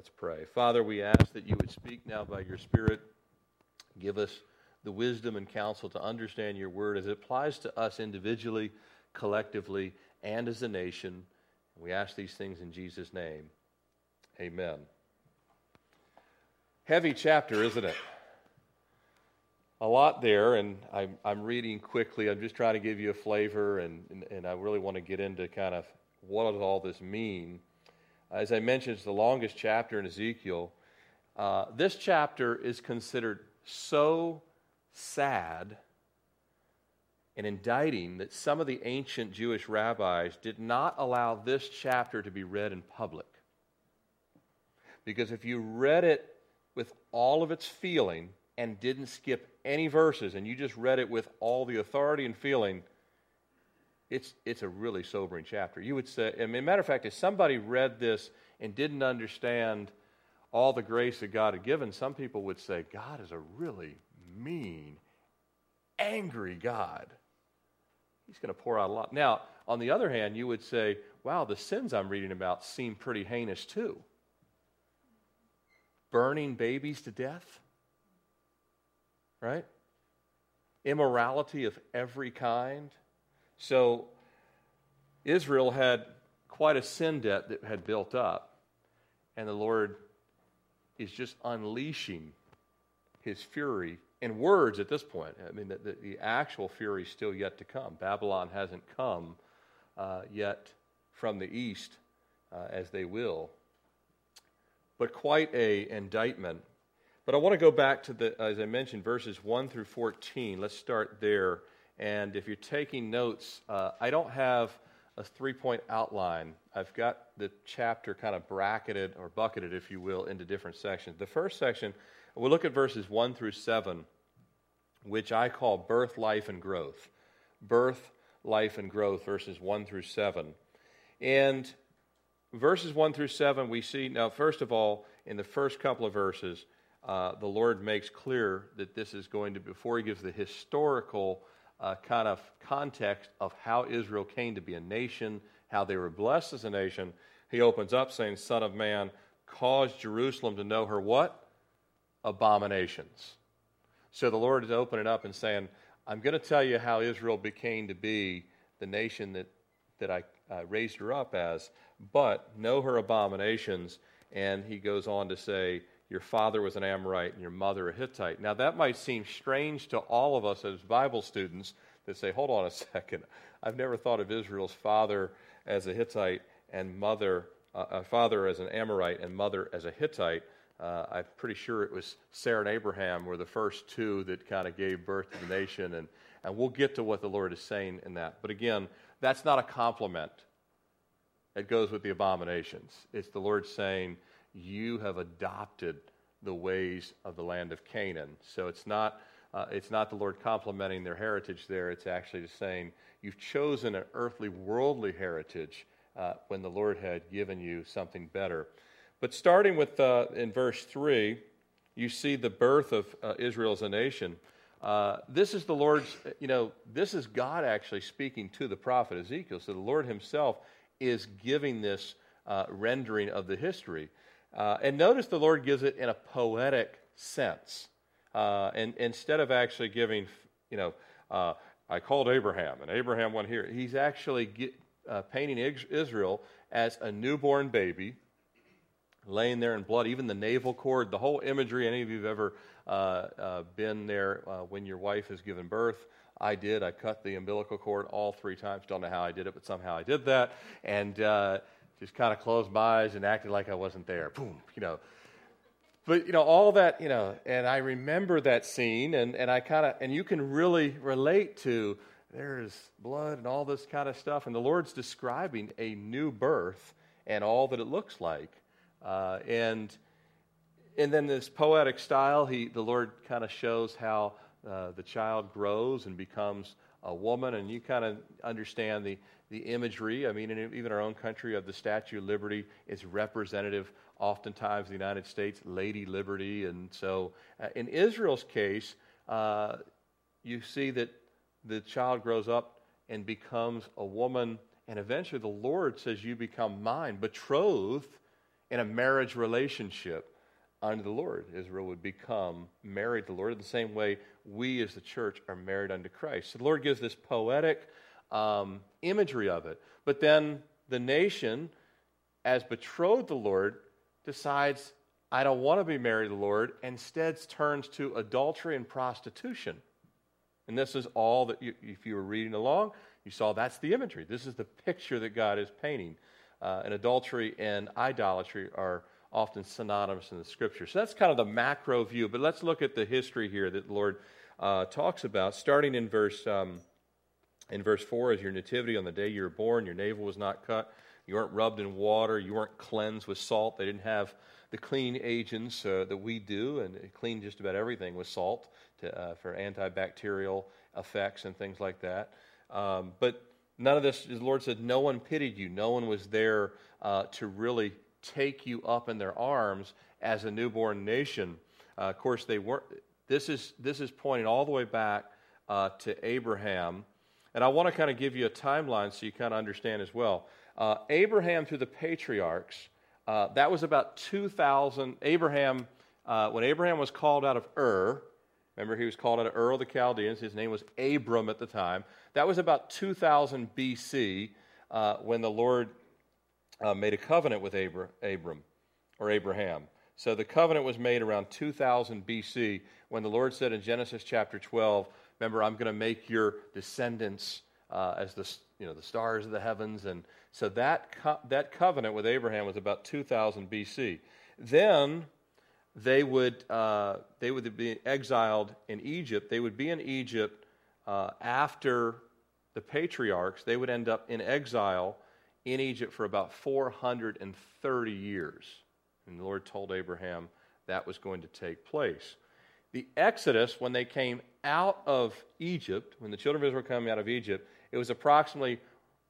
Let's pray. Father, we ask that you would speak now by your Spirit. Give us the wisdom and counsel to understand your word as it applies to us individually, collectively, and as a nation. We ask these things in Jesus' name. Amen. Heavy chapter, isn't it? A lot there, and I'm, I'm reading quickly. I'm just trying to give you a flavor, and, and, and I really want to get into kind of what does all this mean. As I mentioned, it's the longest chapter in Ezekiel. Uh, this chapter is considered so sad and indicting that some of the ancient Jewish rabbis did not allow this chapter to be read in public. Because if you read it with all of its feeling and didn't skip any verses, and you just read it with all the authority and feeling, it's, it's a really sobering chapter. You would say, I mean, matter of fact, if somebody read this and didn't understand all the grace that God had given, some people would say, God is a really mean, angry God. He's going to pour out a lot. Now, on the other hand, you would say, wow, the sins I'm reading about seem pretty heinous too. Burning babies to death, right? Immorality of every kind so Israel had quite a sin debt that had built up, and the Lord is just unleashing his fury in words at this point. I mean, the, the, the actual fury is still yet to come. Babylon hasn't come uh, yet from the east uh, as they will. But quite a indictment. But I want to go back to the, as I mentioned, verses 1 through 14. Let's start there. And if you're taking notes, uh, I don't have a three point outline. I've got the chapter kind of bracketed or bucketed, if you will, into different sections. The first section, we'll look at verses 1 through 7, which I call birth, life, and growth. Birth, life, and growth, verses 1 through 7. And verses 1 through 7, we see, now, first of all, in the first couple of verses, uh, the Lord makes clear that this is going to, before he gives the historical uh, kind of context of how Israel came to be a nation, how they were blessed as a nation, he opens up saying, Son of man, cause Jerusalem to know her what? Abominations. So the Lord is opening up and saying, I'm going to tell you how Israel became to be the nation that, that I uh, raised her up as, but know her abominations. And he goes on to say, your father was an Amorite and your mother a Hittite. Now, that might seem strange to all of us as Bible students that say, hold on a second. I've never thought of Israel's father as a Hittite and mother, uh, a father as an Amorite and mother as a Hittite. Uh, I'm pretty sure it was Sarah and Abraham were the first two that kind of gave birth to the nation. And, and we'll get to what the Lord is saying in that. But again, that's not a compliment. It goes with the abominations. It's the Lord saying, you have adopted the ways of the land of Canaan. So it's not, uh, it's not the Lord complimenting their heritage there. It's actually just saying you've chosen an earthly, worldly heritage uh, when the Lord had given you something better. But starting with uh, in verse 3, you see the birth of uh, Israel as a nation. Uh, this is the Lord's, you know, this is God actually speaking to the prophet Ezekiel. So the Lord himself is giving this uh, rendering of the history. Uh, and notice the Lord gives it in a poetic sense. Uh, and instead of actually giving, you know, uh, I called Abraham and Abraham went here, he's actually get, uh, painting Israel as a newborn baby laying there in blood, even the navel cord, the whole imagery. Any of you have ever uh, uh, been there when your wife has given birth? I did. I cut the umbilical cord all three times. Don't know how I did it, but somehow I did that. And just kind of closed my eyes and acted like I wasn't there. Boom, you know. But, you know, all that, you know, and I remember that scene, and, and I kind of, and you can really relate to there's blood and all this kind of stuff. And the Lord's describing a new birth and all that it looks like. Uh, and, and then this poetic style, he, the Lord kind of shows how uh, the child grows and becomes a woman, and you kind of understand the, the imagery. I mean, in even our own country of the Statue of Liberty is representative, oftentimes, the United States, Lady Liberty. And so, uh, in Israel's case, uh, you see that the child grows up and becomes a woman, and eventually the Lord says, You become mine, betrothed in a marriage relationship unto the Lord. Israel would become married to the Lord in the same way we as the church are married unto Christ. So the Lord gives this poetic um, imagery of it. But then the nation, as betrothed the Lord, decides, I don't want to be married to the Lord, instead turns to adultery and prostitution. And this is all that, you, if you were reading along, you saw that's the imagery. This is the picture that God is painting. Uh, and adultery and idolatry are often synonymous in the scripture. So that's kind of the macro view. But let's look at the history here that the Lord uh, talks about, starting in verse um, in verse four. As your nativity on the day you were born, your navel was not cut. You weren't rubbed in water. You weren't cleansed with salt. They didn't have the clean agents uh, that we do, and clean just about everything with salt to, uh, for antibacterial effects and things like that. Um, but none of this, the Lord said, no one pitied you. No one was there uh, to really take you up in their arms as a newborn nation. Uh, of course, they weren't. This is this is pointing all the way back uh, to Abraham, and I want to kind of give you a timeline so you kind of understand as well. Uh, Abraham through the patriarchs. Uh, that was about 2,000. Abraham, uh, when Abraham was called out of Ur, remember he was called out of Ur of the Chaldeans. His name was Abram at the time. That was about 2000 BC uh, when the Lord uh, made a covenant with Abra- Abram or Abraham. So the covenant was made around 2000 BC when the Lord said in Genesis chapter 12, "Remember, I'm going to make your descendants uh, as the you know the stars of the heavens." And so that co- that covenant with Abraham was about 2000 BC. Then they would uh, they would be exiled in Egypt. They would be in Egypt uh, after the patriarchs. They would end up in exile in Egypt for about 430 years. And the Lord told Abraham that was going to take place. The Exodus, when they came out of Egypt, when the children of Israel came out of Egypt, it was approximately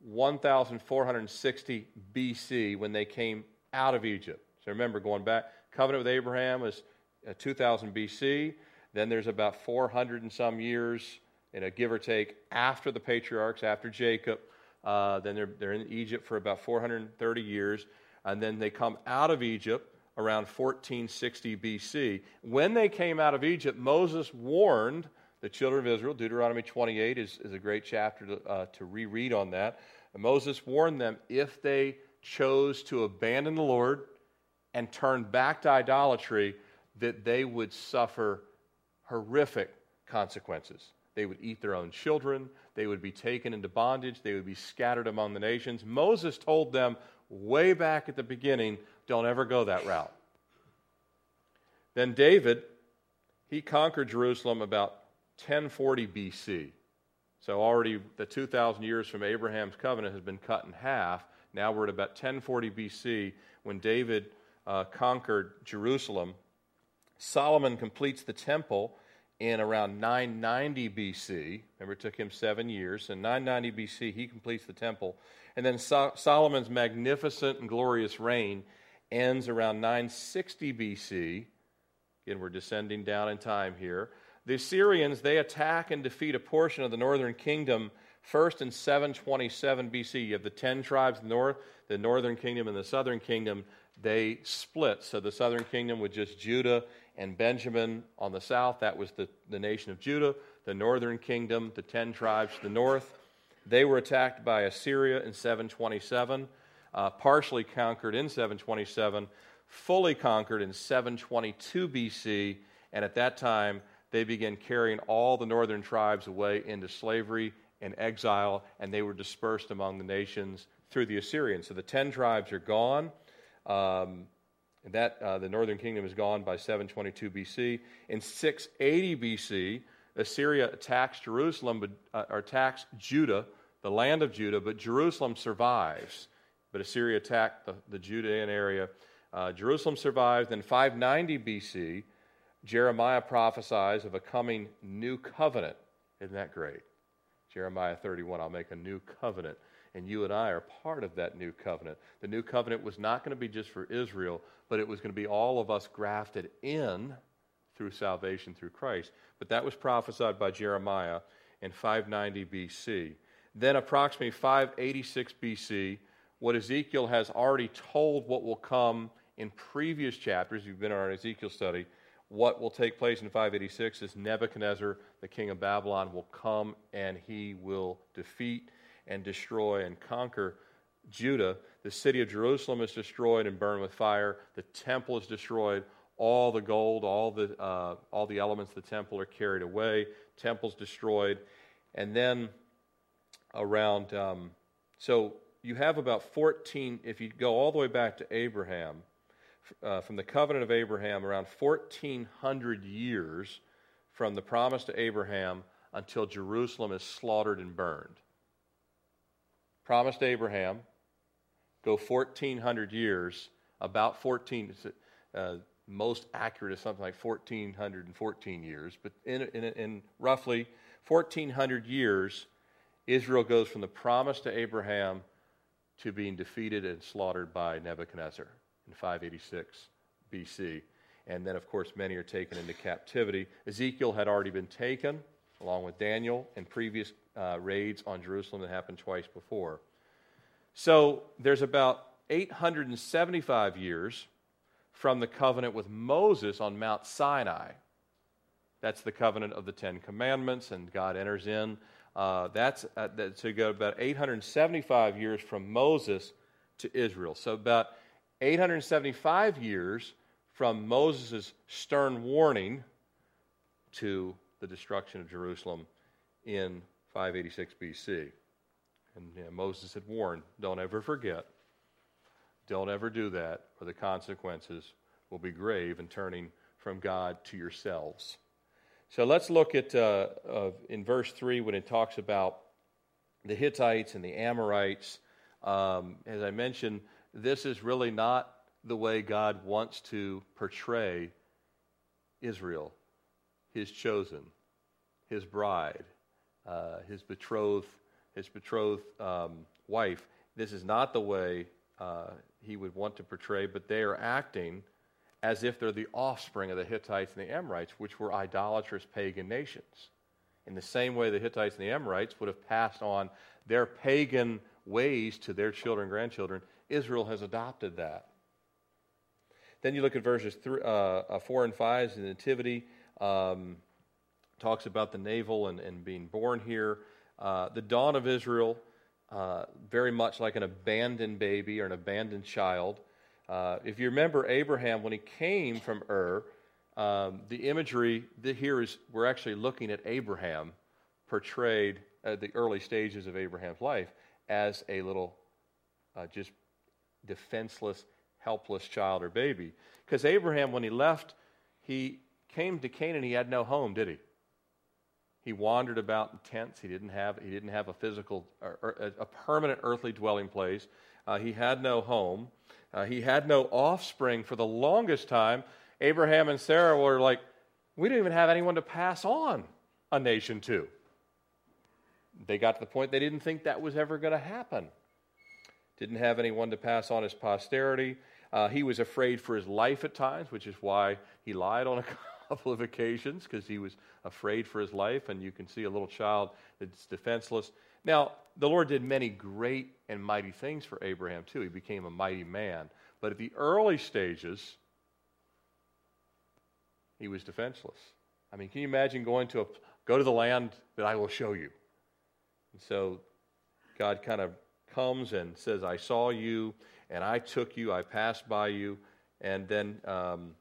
1460 BC when they came out of Egypt. So remember, going back, covenant with Abraham was uh, 2000 BC. Then there's about 400 and some years, in a give or take, after the patriarchs, after Jacob. Uh, then they're, they're in Egypt for about 430 years. And then they come out of Egypt around 1460 BC. When they came out of Egypt, Moses warned the children of Israel. Deuteronomy 28 is, is a great chapter to, uh, to reread on that. And Moses warned them if they chose to abandon the Lord and turn back to idolatry, that they would suffer horrific consequences. They would eat their own children. They would be taken into bondage. They would be scattered among the nations. Moses told them way back at the beginning don't ever go that route. Then David, he conquered Jerusalem about 1040 BC. So already the 2,000 years from Abraham's covenant has been cut in half. Now we're at about 1040 BC when David uh, conquered Jerusalem. Solomon completes the temple in around 990 BC. Remember, it took him seven years. In 990 BC, he completes the temple. And then so- Solomon's magnificent and glorious reign ends around 960 BC. Again, we're descending down in time here. The Assyrians, they attack and defeat a portion of the northern kingdom first in 727 BC. You have the 10 tribes north, the northern kingdom and the southern kingdom. They split. So the southern kingdom with just Judah and Benjamin on the south. That was the, the nation of Judah, the northern kingdom, the ten tribes to the north. They were attacked by Assyria in 727, uh, partially conquered in 727, fully conquered in 722 BC, and at that time they began carrying all the northern tribes away into slavery and exile, and they were dispersed among the nations through the Assyrians. So the ten tribes are gone. Um, and that uh, the northern kingdom is gone by 722 BC. In 680 BC, Assyria attacks Jerusalem, but, uh, or attacks Judah, the land of Judah, but Jerusalem survives. But Assyria attacked the, the Judean area. Uh, Jerusalem survives. Then 590 BC, Jeremiah prophesies of a coming new covenant. Isn't that great? Jeremiah 31, I'll make a new covenant and you and I are part of that new covenant. The new covenant was not going to be just for Israel, but it was going to be all of us grafted in through salvation through Christ. But that was prophesied by Jeremiah in 590 BC. Then, approximately 586 BC, what Ezekiel has already told what will come in previous chapters, you've been on our Ezekiel study, what will take place in 586 is Nebuchadnezzar, the king of Babylon, will come and he will defeat and destroy and conquer Judah. The city of Jerusalem is destroyed and burned with fire. The temple is destroyed. All the gold, all the, uh, all the elements of the temple are carried away. Temple's destroyed. And then around, um, so you have about 14, if you go all the way back to Abraham, uh, from the covenant of Abraham, around 1400 years from the promise to Abraham until Jerusalem is slaughtered and burned. Promise to Abraham, go 1400 years, about 14, uh, most accurate is something like 1414 years, but in, in, in roughly 1400 years, Israel goes from the promise to Abraham to being defeated and slaughtered by Nebuchadnezzar in 586 BC. And then, of course, many are taken into captivity. Ezekiel had already been taken, along with Daniel, and previous uh, raids on Jerusalem that happened twice before. So there's about 875 years from the covenant with Moses on Mount Sinai. That's the covenant of the Ten Commandments, and God enters in. Uh, that's uh, that, go about 875 years from Moses to Israel. So about 875 years from Moses' stern warning to the destruction of Jerusalem in 586 BC. And you know, Moses had warned don't ever forget, don't ever do that, or the consequences will be grave in turning from God to yourselves. So let's look at uh, uh, in verse 3 when it talks about the Hittites and the Amorites. Um, as I mentioned, this is really not the way God wants to portray Israel, his chosen, his bride, uh, his betrothed, his betrothed um, wife. This is not the way uh, he would want to portray, but they are acting as if they're the offspring of the Hittites and the Amorites, which were idolatrous pagan nations. In the same way, the Hittites and the Amorites would have passed on their pagan ways to their children and grandchildren. Israel has adopted that. Then you look at verses three, uh, uh, 4 and 5, the Nativity um, talks about the navel and, and being born here. Uh, the dawn of Israel, uh, very much like an abandoned baby or an abandoned child. Uh, if you remember Abraham, when he came from Ur, um, the imagery here is we're actually looking at Abraham portrayed at the early stages of Abraham's life as a little uh, just defenseless, helpless child or baby. Because Abraham, when he left, he came to Canaan, he had no home, did he? He wandered about in tents. He didn't have, he didn't have a physical, a permanent earthly dwelling place. Uh, he had no home. Uh, he had no offspring for the longest time. Abraham and Sarah were like, we don't even have anyone to pass on a nation to. They got to the point they didn't think that was ever going to happen. Didn't have anyone to pass on his posterity. Uh, he was afraid for his life at times, which is why he lied on a couple of occasions, because he was afraid for his life. And you can see a little child that's defenseless. Now, the Lord did many great and mighty things for Abraham, too. He became a mighty man. But at the early stages, he was defenseless. I mean, can you imagine going to a, go to the land that I will show you? And so God kind of comes and says, I saw you and I took you, I passed by you. And then um,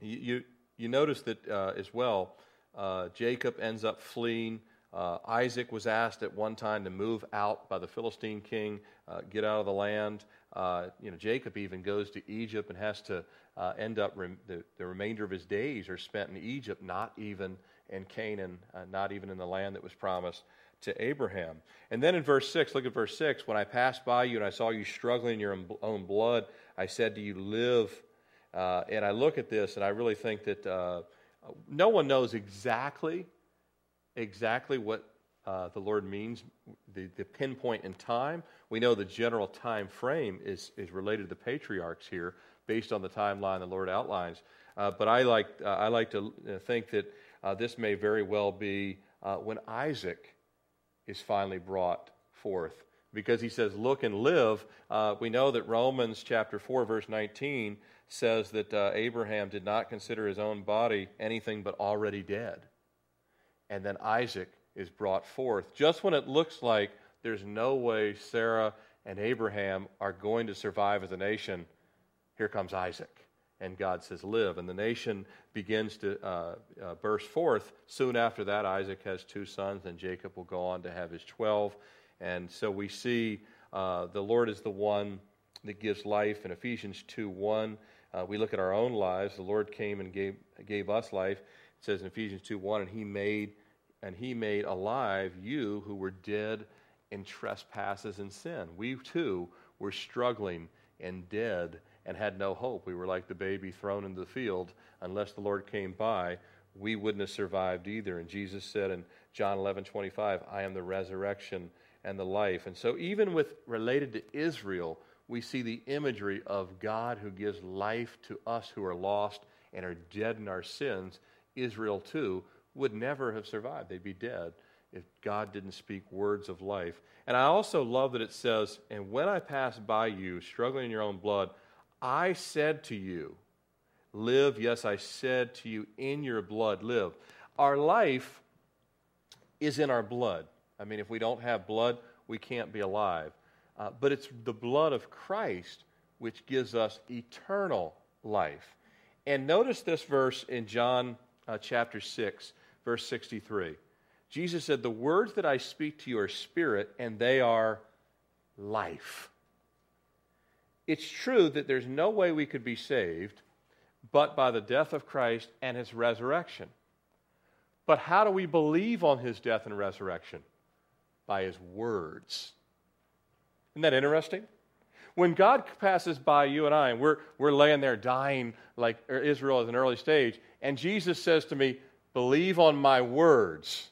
you, you, you, notice that uh, as well, uh, Jacob ends up fleeing uh, Isaac was asked at one time to move out by the Philistine king, uh, get out of the land. Uh, you know, Jacob even goes to Egypt and has to uh, end up rem- the, the, remainder of his days are spent in Egypt, not even in Canaan, not even in the land that was promised to Abraham. And then in verse 6, look at verse 6. When I passed by you and I saw you struggling in your own blood, I said to you, Live. Uh, and I look at this and I really think that no one knows exactly exactly what uh, the Lord means, the, the pinpoint in time. We know the general time frame is, is related to the patriarchs here based on the timeline the Lord outlines. Uh, but I like, uh, I like to uh, think that uh, this may very well be uh, when Isaac is finally brought forth because he says, Look and live. Uh, we know that Romans chapter 4, verse 19 says that uh, Abraham did not consider his own body anything but already dead. And then Isaac is brought forth. Just when it looks like there's no way Sarah and Abraham are going to survive as a nation, here comes Isaac. And God says, Live. And the nation begins to uh, uh, burst forth. Soon after that, Isaac has two sons, and Jacob will go on to have his 12. And so we see uh, the Lord is the one that gives life. In Ephesians 2 1, uh, we look at our own lives. The Lord came and gave, gave us life. It says in Ephesians 2 1, and he made and he made alive you who were dead in trespasses and sin. We too were struggling and dead and had no hope. We were like the baby thrown into the field. Unless the Lord came by, we wouldn't have survived either. And Jesus said in John 11 25, I am the resurrection and the life. And so, even with related to Israel, we see the imagery of God who gives life to us who are lost and are dead in our sins. Israel, too, would never have survived. They'd be dead if God didn't speak words of life. And I also love that it says, And when I passed by you, struggling in your own blood, I said to you, Live. Yes, I said to you, in your blood, live. Our life is in our blood. I mean, if we don't have blood, we can't be alive. Uh, but it's the blood of Christ which gives us eternal life. And notice this verse in John uh, chapter 6 verse 63. Jesus said, The words that I speak to you are spirit, and they are life. It's true that there's no way we could be saved but by the death of Christ and his resurrection. But how do we believe on his death and resurrection? By his words. Isn't that interesting? When God passes by you and I, and we're, we're laying there dying like Israel at an early stage, and Jesus says to me, Believe on my words.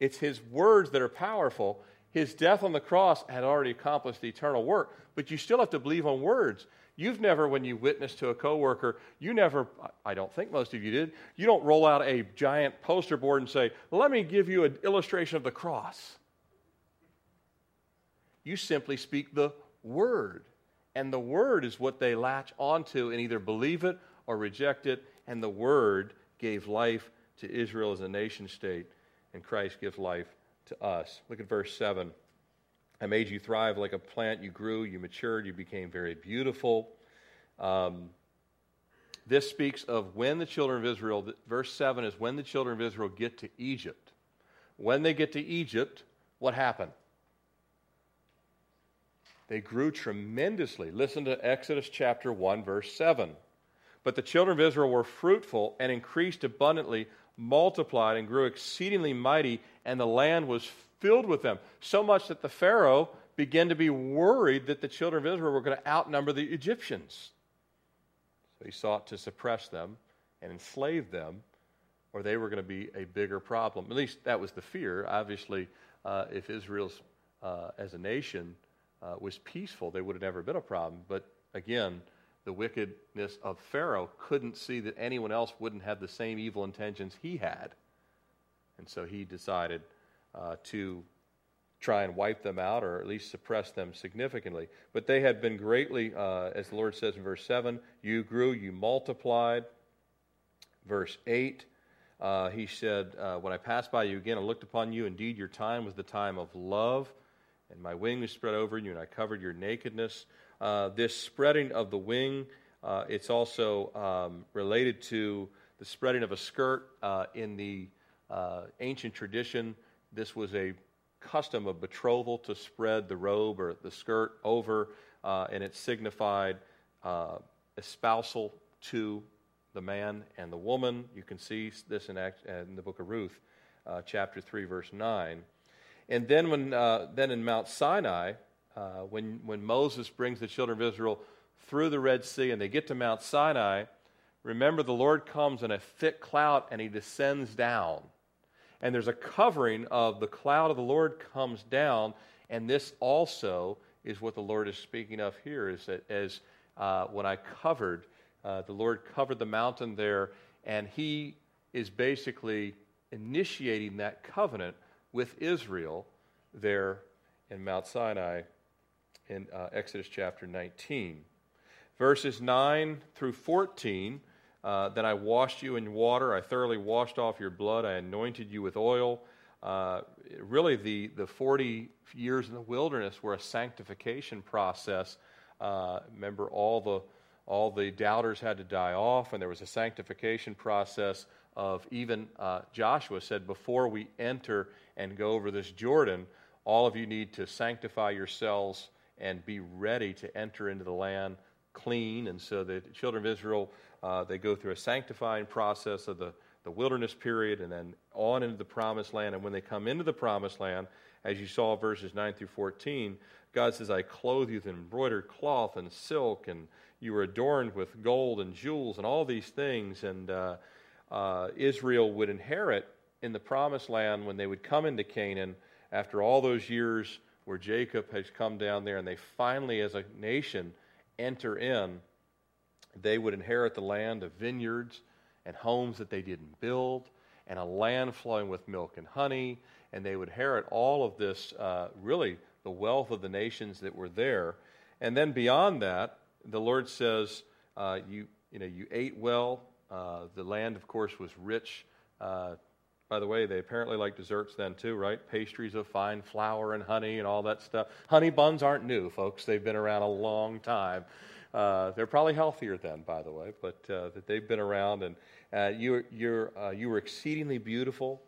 It's his words that are powerful. His death on the cross had already accomplished the eternal work, but you still have to believe on words. You've never, when you witness to a coworker, you never, I don't think most of you did, you don't roll out a giant poster board and say, Let me give you an illustration of the cross. You simply speak the word. And the word is what they latch onto and either believe it or reject it. And the word gave life to Israel as a nation state, and Christ gives life to us. Look at verse 7. I made you thrive like a plant. You grew, you matured, you became very beautiful. Um, this speaks of when the children of Israel, verse 7 is when the children of Israel get to Egypt. When they get to Egypt, what happened? They grew tremendously. Listen to Exodus chapter 1, verse 7. But the children of Israel were fruitful and increased abundantly, multiplied and grew exceedingly mighty, and the land was filled with them. So much that the Pharaoh began to be worried that the children of Israel were going to outnumber the Egyptians. So he sought to suppress them and enslave them, or they were going to be a bigger problem. At least that was the fear. Obviously, uh, if Israel's uh, as a nation uh, was peaceful, they would have never been a problem. But again, the wickedness of Pharaoh, couldn't see that anyone else wouldn't have the same evil intentions he had. And so he decided uh, to try and wipe them out or at least suppress them significantly. But they had been greatly, uh, as the Lord says in verse 7, you grew, you multiplied. Verse 8, uh, he said, uh, When I passed by you again and looked upon you, indeed your time was the time of love, and my wing was spread over you, and I covered your nakedness. Uh, this spreading of the wing, uh, it's also um, related to the spreading of a skirt uh, in the ancient tradition. This was a custom of betrothal to spread the robe or the skirt over, uh, and it signified espousal to the man and the woman. You can see this in, in the book of Ruth, chapter 3, verse 9. And then, when, then in Mount Sinai, uh, when, when Moses brings the children of Israel through the Red Sea and they get to Mount Sinai, remember the Lord comes in a thick cloud and he descends down. And there's a covering of the cloud of the Lord comes down, and this also is what the Lord is speaking of here is that as uh, when I covered, uh, the Lord covered the mountain there, and he is basically initiating that covenant with Israel there in Mount Sinai in uh, Exodus chapter 19. Verses 9 through 14 uh, Then I washed you in water, I thoroughly washed off your blood, I anointed you with oil. Uh, really, the, the 40 years in the wilderness were a sanctification process. Uh, remember, all the, all the doubters had to die off, and there was a sanctification process of even uh, Joshua said, Before we enter and go over this Jordan, all of you need to sanctify yourselves and be ready to enter into the land clean. And so the children of Israel, uh, they go through a sanctifying process of the, the wilderness period and then on into the promised land. And when they come into the promised land, as you saw verses 9 through 14, God says, I clothe you with embroidered cloth and silk, and you are adorned with gold and jewels and all these things. And uh, uh, Israel would inherit in the promised land when they would come into Canaan after all those years where Jacob has come down there and they finally, as a nation, enter in, they would inherit the land of vineyards and homes that they didn't build and a land flowing with milk and honey. And they would inherit all of this, uh, really, the wealth of the nations that were there. And then beyond that, the Lord says, uh, you, you, know, you ate well. Uh, the land, of course, was rich uh, by the way, they apparently like desserts then too, right? Pastries of fine flour and honey and all that stuff. Honey buns aren't new, folks. They've been around a long time. Uh, they're probably healthier then, by the way, but uh, that they've been around. And uh, you, you're, uh, you were exceedingly beautiful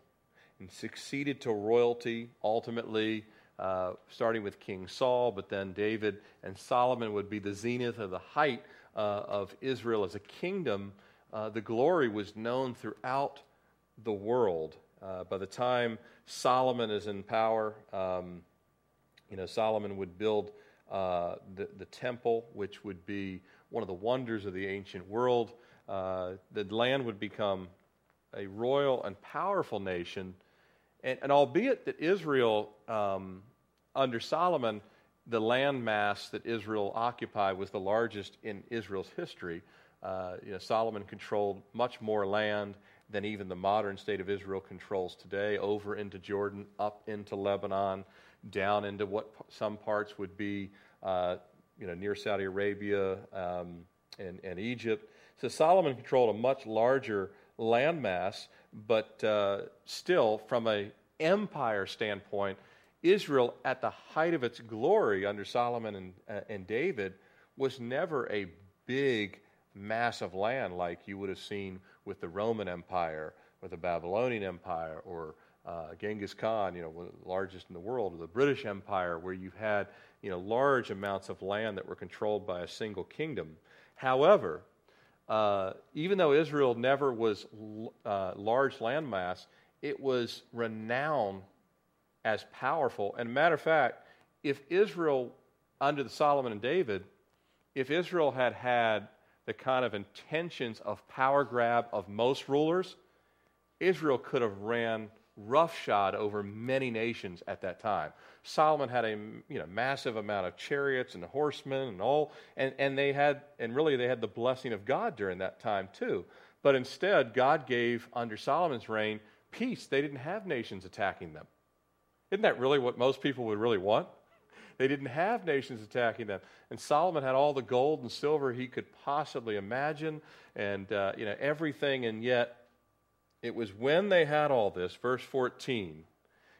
and succeeded to royalty ultimately, uh, starting with King Saul, but then David and Solomon would be the zenith of the height uh, of Israel as a kingdom. the glory was known throughout the world. Uh, by the time Solomon is in power, um, you know, Solomon would build uh, the, the temple, which would be one of the wonders of the ancient world. Uh, the land would become a royal and powerful nation. And, and albeit that Israel, um, under Solomon, the land mass that Israel occupied was the largest in Israel's history. Uh, you know, Solomon controlled much more land than even the modern state of Israel controls today, over into Jordan, up into Lebanon, down into what some parts would be, uh, you know, near Saudi Arabia um, and, and Egypt. So Solomon controlled a much larger landmass, but uh, still, from an empire standpoint, Israel, at the height of its glory under Solomon and, uh, and David, was never a big mass of land like you would have seen with the Roman Empire or the Babylonian Empire or uh, Genghis Khan, you know, the largest in the world, or the British Empire, where you had you know large amounts of land that were controlled by a single kingdom. However, uh, even though Israel never was uh, large landmass, it was renowned as powerful. And matter of fact, if Israel under the Solomon and David, if Israel had had the kind of intentions of power grab of most rulers, Israel could have ran roughshod over many nations at that time. Solomon had a you know, massive amount of chariots and horsemen and all, and, and they had, and really they had the blessing of God during that time too. But instead, God gave under Solomon's reign peace. They didn't have nations attacking them. Isn't that really what most people would really want? They didn't have nations attacking them. And Solomon had all the gold and silver he could possibly imagine and, uh, you know, everything. And yet, it was when they had all this, verse 14,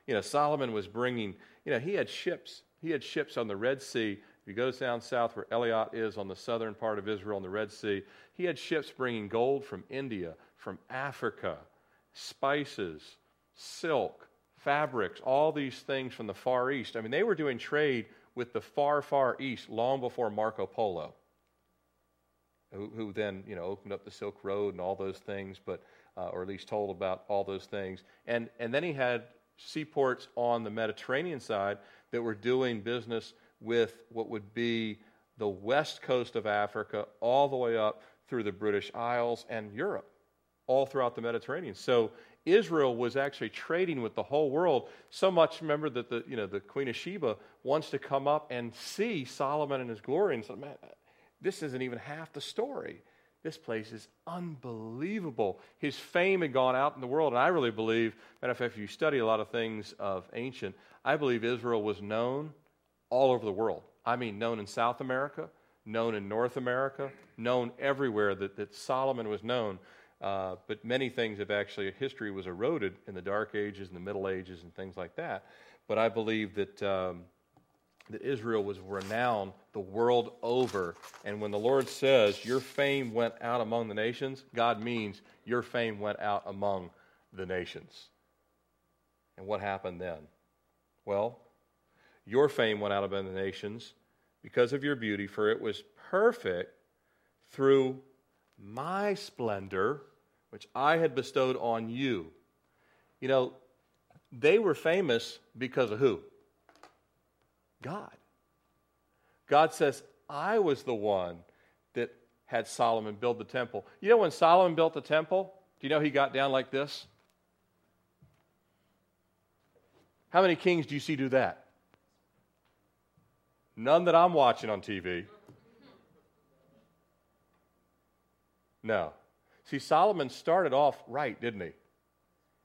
you know, Solomon was bringing, you know, he had ships. He had ships on the Red Sea. If you go down south where Eilat is on the southern part of Israel on the Red Sea, he had ships bringing gold from India, from Africa, spices, silk, fabrics, all these things from the Far East. I mean, they were doing trade with the far, far East long before Marco Polo, who, who then, you know, opened up the Silk Road and all those things, but, uh, or at least told about all those things. And, and then he had seaports on the Mediterranean side that were doing business with what would be the west coast of Africa all the way up through the British Isles and Europe, all throughout the Mediterranean. So Israel was actually trading with the whole world so much. Remember that the you know the Queen of Sheba wants to come up and see Solomon and his glory, and said, "Man, this isn't even half the story. This place is unbelievable. His fame had gone out in the world, and I really believe, matter of fact, if you study a lot of things of ancient, I believe Israel was known all over the world. I mean, known in South America, known in North America, known everywhere that, that Solomon was known. Uh, but many things have actually, history was eroded in the Dark Ages and the Middle Ages and things like that. But I believe that, um, that Israel was renowned the world over. And when the Lord says, Your fame went out among the nations, God means your fame went out among the nations. And what happened then? Well, your fame went out among the nations because of your beauty, for it was perfect through my splendor which I had bestowed on you. You know, they were famous because of who? God. God says, I was the one that had Solomon build the temple. You know, when Solomon built the temple, do you know he got down like this? How many kings do you see do that? None that I'm watching on TV. No. See, Solomon started off right, didn't he?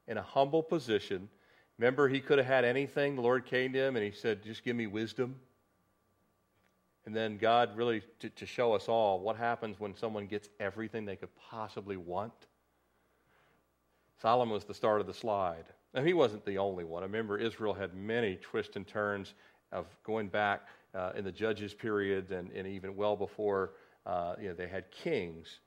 In a humble position. Remember, he could have had anything. The Lord came to him and he said, Just give me wisdom. And then God really, to, to show us all what happens when someone gets everything they could possibly want. Solomon was the start of the slide. Now, he wasn't the only one. I remember Israel had many twists and turns of going back uh, in the judges period and, and even well before uh, you know, they had kings.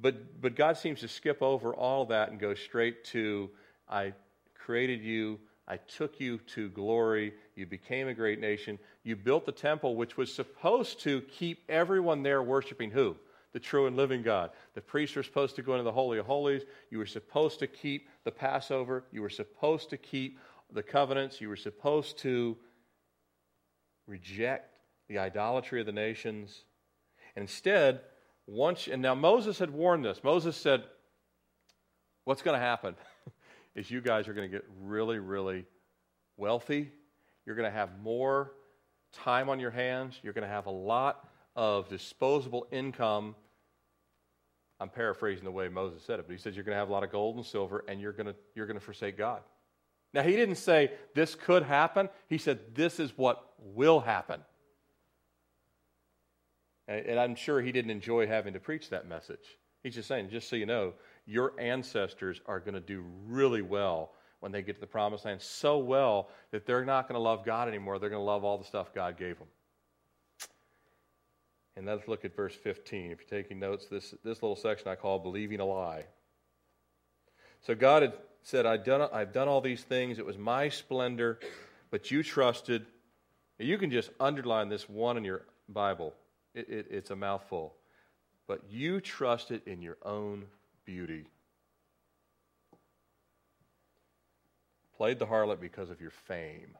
But, but God seems to skip over all that and go straight to I created you, I took you to glory, you became a great nation, you built the temple, which was supposed to keep everyone there worshiping who? The true and living God. The priests were supposed to go into the Holy of Holies. You were supposed to keep the Passover. You were supposed to keep the covenants. You were supposed to reject the idolatry of the nations. And instead, once, and now Moses had warned this. Moses said, What's going to happen is you guys are going to get really, really wealthy. You're going to have more time on your hands. You're going to have a lot of disposable income. I'm paraphrasing the way Moses said it, but he says you're going to have a lot of gold and silver, and you're going to, you're going to forsake God. Now, he didn't say this could happen. He said this is what will happen. And I'm sure he didn't enjoy having to preach that message. He's just saying, just so you know, your ancestors are going to do really well when they get to the promised land, so well that they're not going to love God anymore. They're going to love all the stuff God gave them. And let's look at verse 15. If you're taking notes, this, this little section I call Believing a Lie. So God had said, I've done, I've done all these things. It was my splendor, but you trusted. You can just underline this one in your Bible. It, it, it's a mouthful. But you trusted in your own beauty. Played the harlot because of your fame.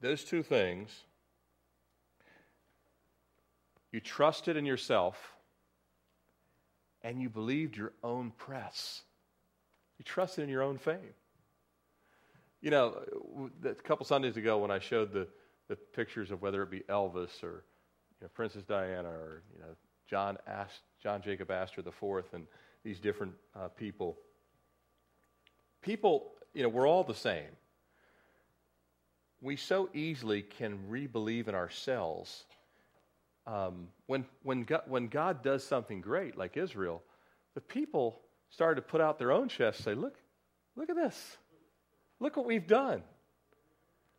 Those two things, you trusted in yourself and you believed your own press. You trusted in your own fame. You know, a couple Sundays ago when I showed the the pictures of whether it be Elvis or you know, Princess Diana or you know, John, Ast- John Jacob Astor IV and these different uh, people. People, you know, we're all the same. We so easily can re-believe in ourselves. Um, when, when, God, when God does something great, like Israel, the people started to put out their own chests and say, look, look at this. Look what we've done.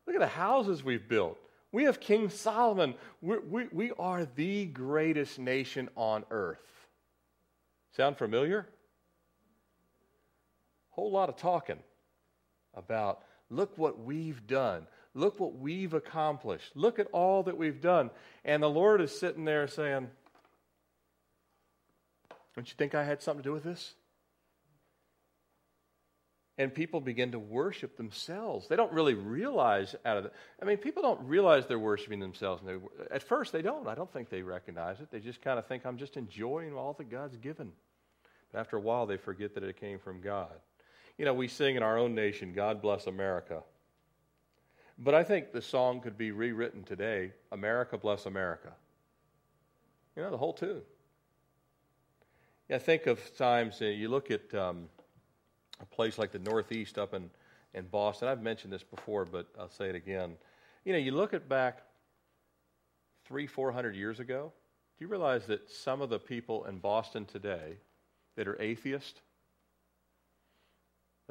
Look at the houses we've built. We have King Solomon. We're, we, we are the greatest nation on earth. Sound familiar? Whole lot of talking about look what we've done. Look what we've accomplished. Look at all that we've done. And the Lord is sitting there saying, Don't you think I had something to do with this? and people begin to worship themselves. They don't really realize out of it. I mean, people don't realize they're worshiping themselves. At first, they don't. I don't think they recognize it. They just kind of think, I'm just enjoying all that God's given. But after a while, they forget that it came from God. You know, we sing in our own nation, God bless America. But I think the song could be rewritten today America bless America. You know, the whole tune. Yeah, think of times uh, you look at um, a place like the Northeast up in, in Boston. I've mentioned this before, but I'll say it again. You know, you look at back three, four hundred years ago. Do you realize that some of the people in Boston today that are atheist,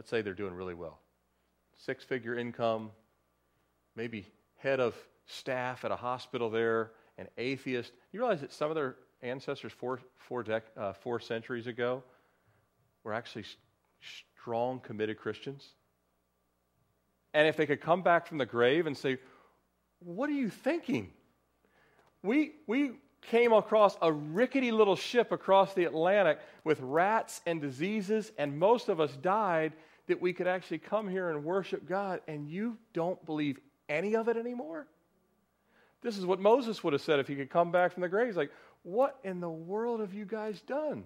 let's say they're doing really well, six figure income, maybe head of staff at a hospital there, an atheist. You realize that some of their ancestors four, four, dec, uh, four centuries ago were actually strong, committed Christians? And if they could come back from the grave and say, What are you thinking? We, we came across a rickety little ship across the Atlantic with rats and diseases, and most of us died that we could actually come here and worship God, and you don't believe any of it anymore? This is what Moses would have said if he could come back from the grave. He's like, What in the world have you guys done?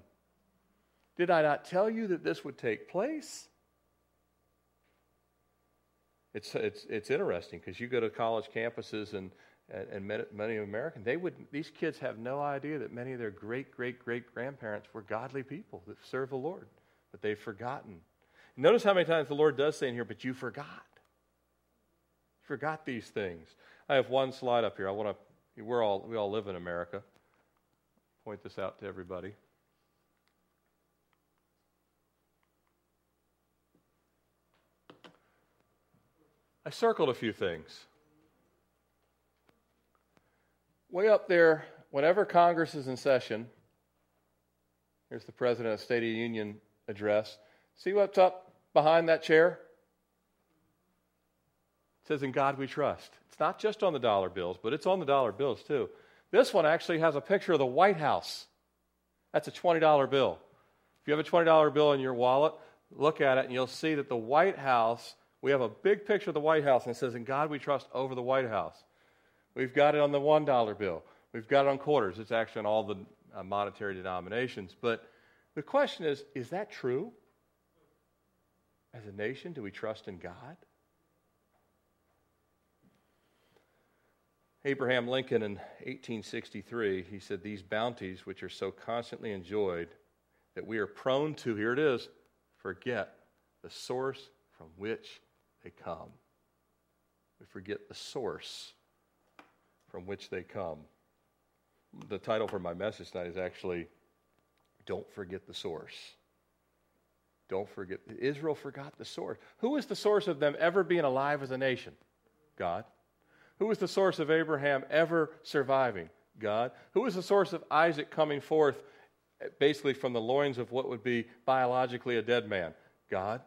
Did I not tell you that this would take place? It's, it's, it's interesting because you go to college campuses and, and, and many Americans, they would, these kids have no idea that many of their great, great, great grandparents were godly people that serve the Lord, but they've forgotten. Notice how many times the Lord does say in here, but you forgot. You forgot these things. I have one slide up here. I want to, we're all, we all live in America. Point this out to everybody. I circled a few things. Way up there, whenever Congress is in session, here's the President of the State of the Union address. See what's up behind that chair? It says, In God we trust. It's not just on the dollar bills, but it's on the dollar bills too. This one actually has a picture of the White House. That's a $20 bill. If you have a $20 bill in your wallet, look at it and you'll see that the White House we have a big picture of the White House, and it says, In God we trust over the White House. We've got it on the $1 bill. We've got it on quarters. It's actually on all the uh, monetary denominations. But the question is is that true? As a nation, do we trust in God? Abraham Lincoln in 1863, he said, These bounties, which are so constantly enjoyed, that we are prone to, here it is, forget the source from which they come. We forget the source from which they come. The title for my message tonight is actually Don't Forget the Source. Don't forget. Israel forgot the source. Who was the source of them ever being alive as a nation? God. Who was the source of Abraham ever surviving? God. Who was the source of Isaac coming forth basically from the loins of what would be biologically a dead man? God.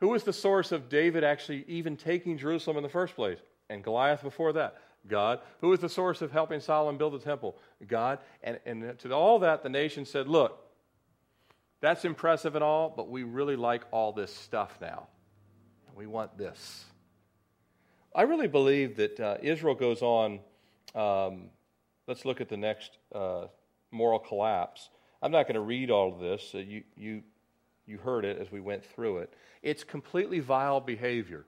Who was the source of David actually even taking Jerusalem in the first place? And Goliath before that? God. Who was the source of helping Solomon build the temple? God. And, and to all that, the nation said, Look, that's impressive and all, but we really like all this stuff now. We want this. I really believe that uh, Israel goes on. Um, let's look at the next uh, moral collapse. I'm not going to read all of this. You, you, you heard it as we went through it. It's completely vile behavior.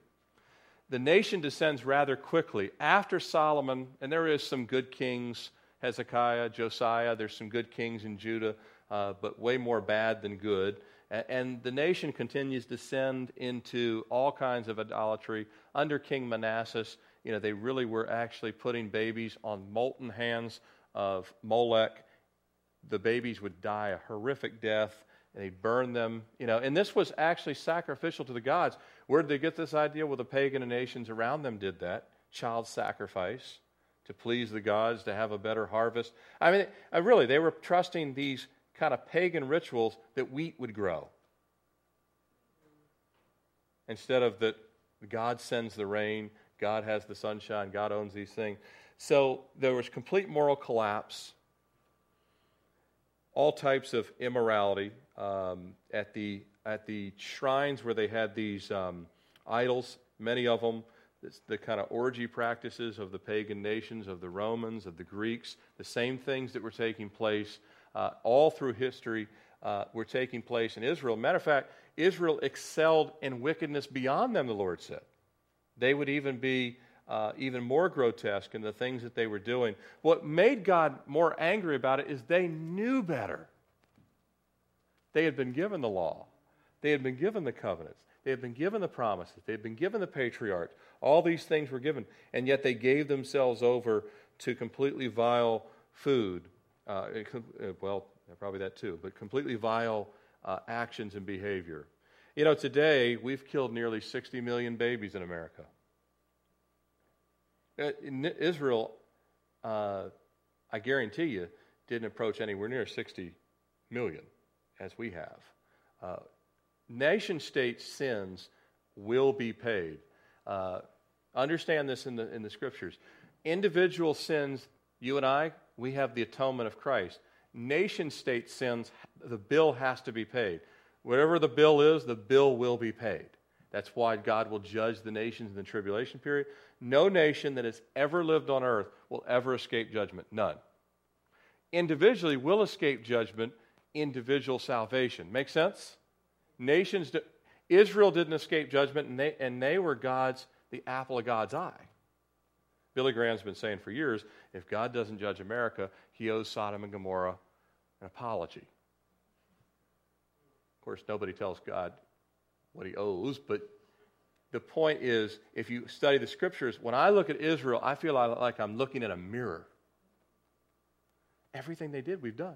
The nation descends rather quickly after Solomon, and there is some good kings Hezekiah, Josiah, there's some good kings in Judah, uh, but way more bad than good. And the nation continues to descend into all kinds of idolatry. Under King Manasseh, you know, they really were actually putting babies on molten hands of Molech. The babies would die a horrific death and he'd burn them. You know, and this was actually sacrificial to the gods. Where did they get this idea? Well, the pagan nations around them did that child sacrifice to please the gods, to have a better harvest. I mean, uh, really, they were trusting these kind of pagan rituals that wheat would grow instead of that God sends the rain, God has the sunshine, God owns these things. So there was complete moral collapse, all types of immorality um, at the at the shrines where they had these um, idols, many of them, the kind of orgy practices of the pagan nations, of the Romans, of the Greeks, the same things that were taking place uh, all through history uh, were taking place in Israel. Matter of fact, Israel excelled in wickedness beyond them, the Lord said. They would even be uh, even more grotesque in the things that they were doing. What made God more angry about it is they knew better. They had been given the law, they had been given the covenants, they had been given the promises, they had been given the patriarchs. All these things were given, and yet they gave themselves over to completely vile food. Uh, uh well, probably that too, but completely vile uh, actions and behavior. You know, today we've killed nearly 60 million babies in America. Uh, in Israel, uh, I guarantee you, didn't approach anywhere near 60 million as we have. Uh, nation state sins will be paid. Uh, understand this in the, in the scriptures. Individual sins, you and I, we have the atonement of Christ. Nation state sins, the bill has to be paid. Whatever the bill is, the bill will be paid. That's why God will judge the nations in the tribulation period. No nation that has ever lived on earth will ever escape judgment. None. Individually will escape judgment, individual salvation. Make sense? Nations, Israel didn't escape judgment, and they, and they were God's, the apple of God's eye. Billy Graham's been saying for years if God doesn't judge America, he owes Sodom and Gomorrah an apology. Of course, nobody tells God what he owes, but the point is if you study the scriptures, when I look at Israel, I feel like I'm looking at a mirror. Everything they did, we've done.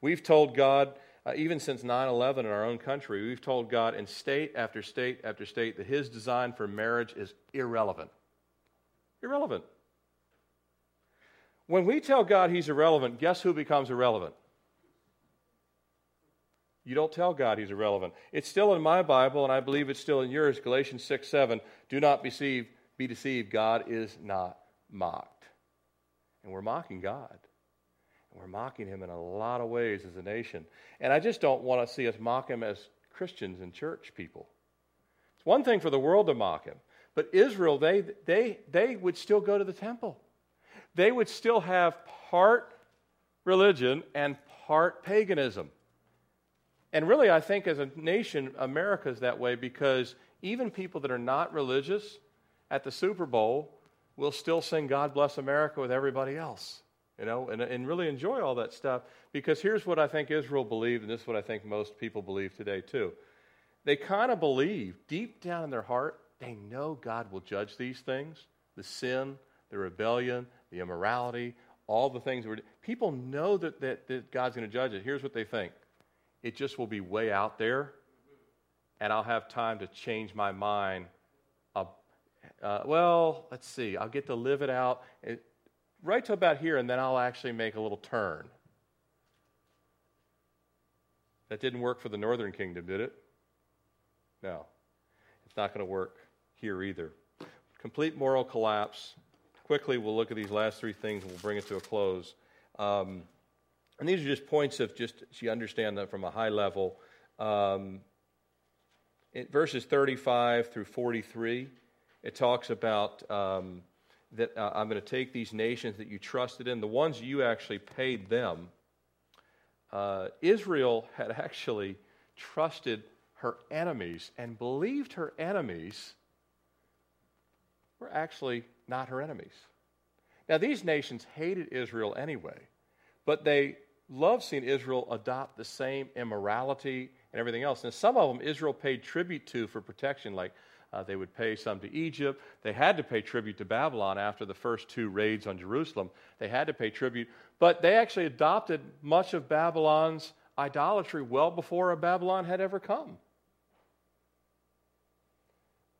We've told God, uh, even since 9 11 in our own country, we've told God in state after state after state that his design for marriage is irrelevant. Irrelevant. When we tell God he's irrelevant, guess who becomes irrelevant? You don't tell God he's irrelevant. It's still in my Bible, and I believe it's still in yours, Galatians 6 7. Do not be deceived, be deceived. God is not mocked. And we're mocking God. And we're mocking him in a lot of ways as a nation. And I just don't want to see us mock him as Christians and church people. It's one thing for the world to mock him, but Israel, they, they, they would still go to the temple. They would still have part religion and part paganism. And really, I think as a nation, America is that way because even people that are not religious at the Super Bowl will still sing God Bless America with everybody else, you know, and, and really enjoy all that stuff. Because here's what I think Israel believed, and this is what I think most people believe today, too. They kind of believe deep down in their heart, they know God will judge these things the sin, the rebellion, the immorality, all the things. That people know that, that, that God's going to judge it. Here's what they think it just will be way out there, and I'll have time to change my mind. Uh, well, let's see, I'll get to live it out it, right to about here, and then I'll actually make a little turn. That didn't work for the northern kingdom, did it? No. It's not going to work here either. Complete moral collapse. Quickly, we'll look at these last three things and we'll bring it to a close. Um, and these are just points of just so you understand that from a high level. Um, verses 35 through 43, it talks about um, that uh, I'm going to take these nations that you trusted in, the ones you actually paid them. Uh, Israel had actually trusted her enemies and believed her enemies were actually not her enemies. Now, these nations hated Israel anyway, but they loved seeing Israel adopt the same immorality and everything else. And some of them Israel paid tribute to for protection, like uh, they would pay some to Egypt. They had to pay tribute to Babylon after the first two raids on Jerusalem. They had to pay tribute. But they actually adopted much of Babylon's idolatry well before Babylon had ever come.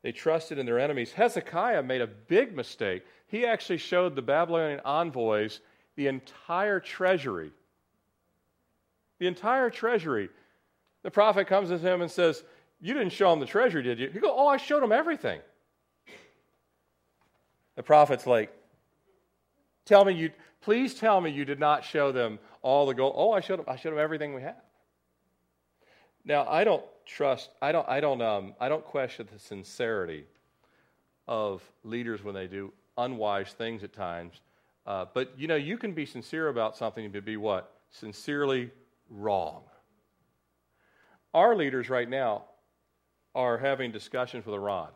They trusted in their enemies. Hezekiah made a big mistake. He actually showed the Babylonian envoys the entire treasury the entire treasury. The prophet comes to him and says, You didn't show him the treasury, did you? He goes, Oh, I showed him everything. The prophet's like, Tell me you, please tell me you did not show them all the gold. Oh, I showed them, I showed them everything we have. Now, I don't trust, I don't, I don't, um, I don't question the sincerity of leaders when they do unwise things at times. Uh, but you know, you can be sincere about something to be what? Sincerely wrong. Our leaders right now are having discussions with Iran.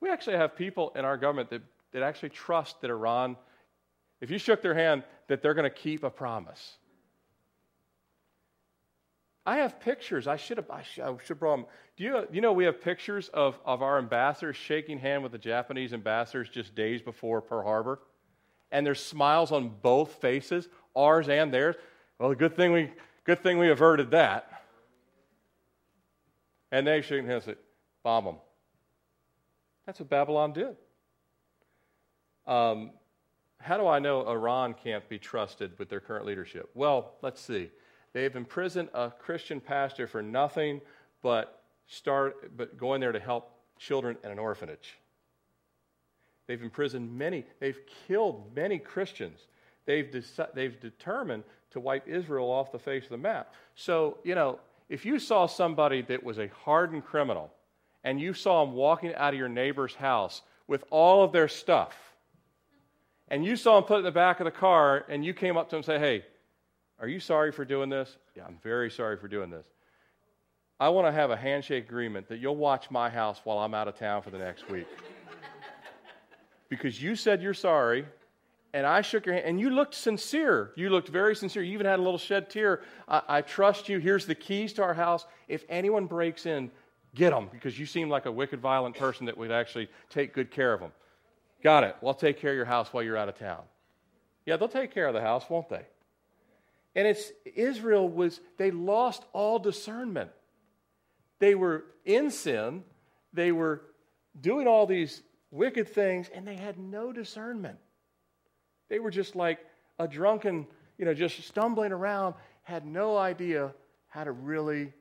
We actually have people in our government that, that actually trust that Iran, if you shook their hand, that they're going to keep a promise. I have pictures. I should have, I should, I should brought them. Do you, you know we have pictures of, of our ambassadors shaking hand with the Japanese ambassadors just days before Pearl Harbor? And there's smiles on both faces, ours and theirs. Well, good thing we, good thing we averted that. And they shaking hands and say, bomb them. That's what Babylon did. Um, how do I know Iran can't be trusted with their current leadership? Well, let's see. They've imprisoned a Christian pastor for nothing but start but going there to help children in an orphanage. They've imprisoned many, they've killed many Christians. They've, they've determined to wipe Israel off the face of the map. So, you know, if you saw somebody that was a hardened criminal and you saw them walking out of your neighbor's house with all of their stuff, and you saw them put it in the back of the car, and you came up to them and say, Hey, are you sorry for doing this? Yeah, I'm very sorry for doing this. I want to have a handshake agreement that you'll watch my house while I'm out of town for the next week. because you said you're sorry, and I shook your hand, and you looked sincere. You looked very sincere. You even had a little shed tear. I, I trust you. Here's the keys to our house. If anyone breaks in, get them, because you seem like a wicked, violent person that would actually take good care of them. Got it. Well, I'll take care of your house while you're out of town. Yeah, they'll take care of the house, won't they? And it's Israel was, they lost all discernment. They were in sin, they were doing all these wicked things, and they had no discernment. They were just like a drunken, you know, just stumbling around, had no idea how to really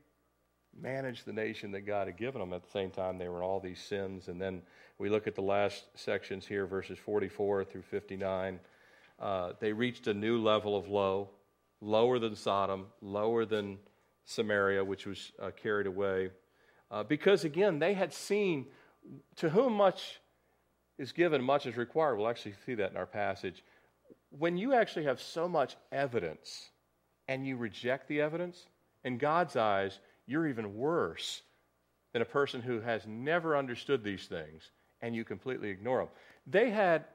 manage the nation that God had given them. At the same time, they were in all these sins. And then we look at the last sections here, verses 44 through 59. Uh, they reached a new level of low lower than Sodom, lower than Samaria, which was uh, carried away. Uh, because again, they had seen to whom much is given, much is required. We'll actually see that in our passage. When you actually have so much evidence and you reject the evidence, in God's eyes, you're even worse than a person who has never understood these things and you completely ignore them. They had,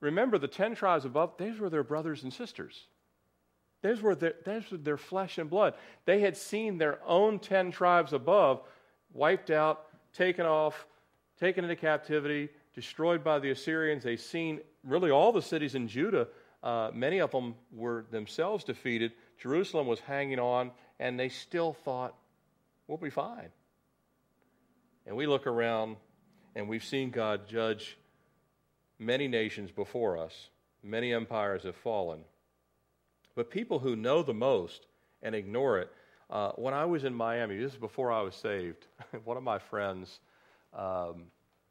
remember, the 10 tribes above, these were their brothers and sisters. Those were, their, those were their flesh and blood. They had seen their own 10 tribes above wiped out, taken off, taken into captivity, destroyed by the Assyrians. They'd seen really all the cities in Judah. Uh, many of them were themselves defeated. Jerusalem was hanging on, and they still thought, we'll be fine. And we look around, and we've seen God judge many nations before us. Many empires have fallen. But people who know the most and ignore it. Uh, when I was in Miami, this is before I was saved, one of my friends, um,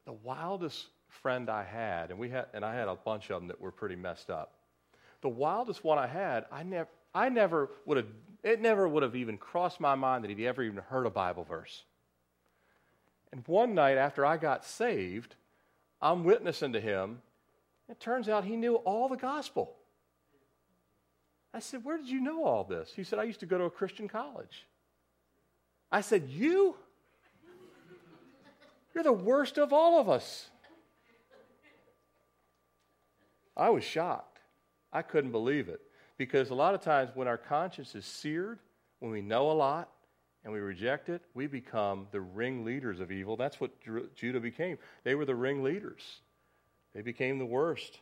the wildest friend I had, and we had, and I had a bunch of them that were pretty messed up. The wildest one I had, I never, I never would have, it never would have even crossed my mind that he'd ever even heard a Bible verse. And one night after I got saved, I'm witnessing to him. It turns out he knew all the gospel. I said, Where did you know all this? He said, I used to go to a Christian college. I said, You? You're the worst of all of us. I was shocked. I couldn't believe it. Because a lot of times when our conscience is seared, when we know a lot and we reject it, we become the ringleaders of evil. That's what Judah became. They were the ringleaders, they became the worst.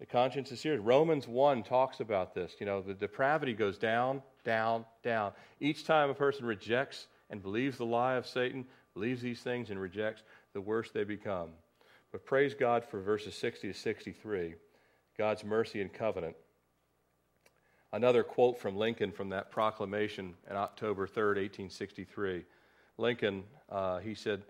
The conscience is serious. Romans 1 talks about this. You know, the depravity goes down, down, down. Each time a person rejects and believes the lie of Satan, believes these things and rejects, the worse they become. But praise God for verses 60 to 63, God's mercy and covenant. Another quote from Lincoln from that proclamation on October 3rd, 1863. Lincoln, uh, he said,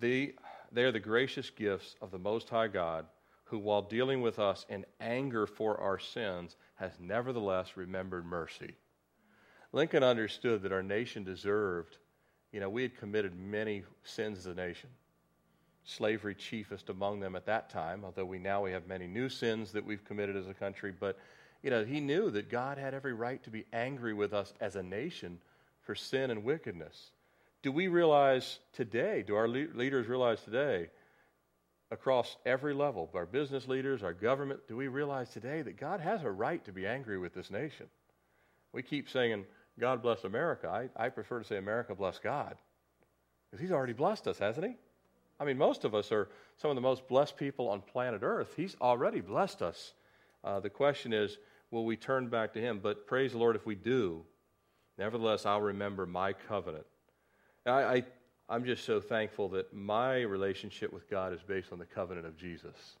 they, they are the gracious gifts of the Most High God who, while dealing with us in anger for our sins, has nevertheless remembered mercy. Lincoln understood that our nation deserved, you know, we had committed many sins as a nation. Slavery chiefest among them at that time, although we now we have many new sins that we've committed as a country. But, you know, he knew that God had every right to be angry with us as a nation for sin and wickedness. do we realize today, do our le- leaders realize today, across every level, our business leaders, our government, do we realize today that God has a right to be angry with this nation? We keep saying, God bless America. I, I prefer to say, America bless God. Because He's already blessed us, hasn't He? I mean, most of us are some of the most blessed people on planet Earth. He's already blessed us. Uh, the question is, will we turn back to Him? But praise the Lord if we do. Nevertheless, I'll remember my covenant. I, I, I'm just so thankful that my relationship with God is based on the covenant of Jesus.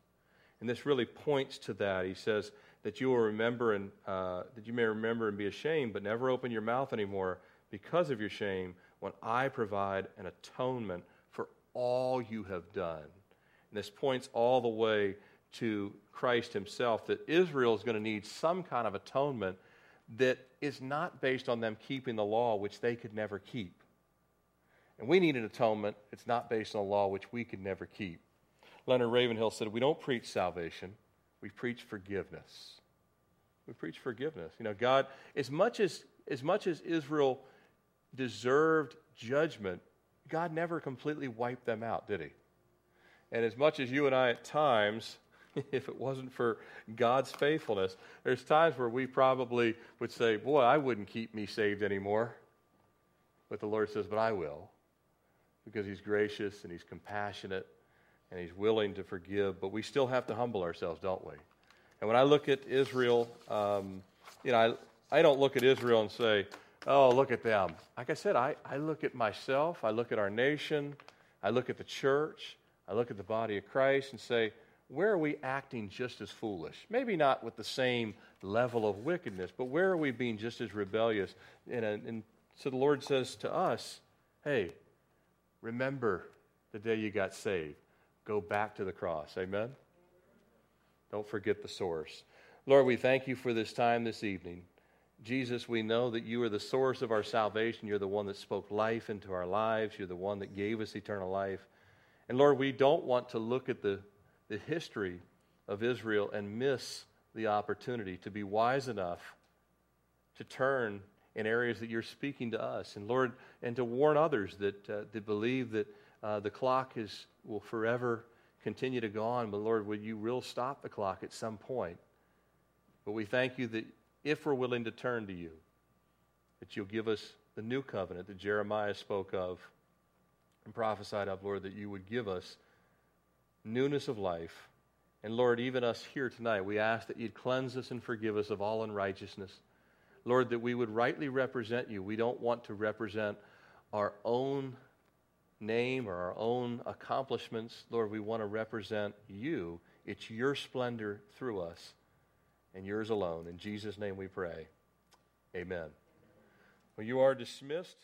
And this really points to that. He says that you will remember and uh, that you may remember and be ashamed, but never open your mouth anymore because of your shame when I provide an atonement for all you have done. And this points all the way to Christ himself that Israel is going to need some kind of atonement that is not based on them keeping the law, which they could never keep. And we need an atonement. It's not based on a law which we could never keep. Leonard Ravenhill said, We don't preach salvation, we preach forgiveness. We preach forgiveness. You know, God, as much as, as much as Israel deserved judgment, God never completely wiped them out, did he? And as much as you and I at times, if it wasn't for God's faithfulness, there's times where we probably would say, Boy, I wouldn't keep me saved anymore. But the Lord says, But I will because he's gracious and he's compassionate and he's willing to forgive, but we still have to humble ourselves, don't we? And when I look at Israel, um, you know, I, I don't look at Israel and say, oh, look at them. Like I said, I, I look at myself, I look at our nation, I look at the church, I look at the body of Christ and say, where are we acting just as foolish? Maybe not with the same level of wickedness, but where are we being just as rebellious? And, and so the Lord says to us, hey, Remember the day you got saved. Go back to the cross. Amen? Don't forget the source. Lord, we thank you for this time this evening. Jesus, we know that you are the source of our salvation. You're the one that spoke life into our lives. You're the one that gave us eternal life. And Lord, we don't want to look at the, the history of Israel and miss the opportunity to be wise enough to turn in areas that you're speaking to us. And Lord, and to warn others that, uh, that believe that uh, the clock is, will forever continue to go on. But Lord, will you will stop the clock at some point? But we thank you that if we're willing to turn to you, that you'll give us the new covenant that Jeremiah spoke of and prophesied of, Lord, that you would give us newness of life. And Lord, even us here tonight, we ask that you'd cleanse us and forgive us of all unrighteousness. Lord, that we would rightly represent you. We don't want to represent our own name or our own accomplishments. Lord, we want to represent you. It's your splendor through us and yours alone. In Jesus' name we pray. Amen. Well, you are dismissed.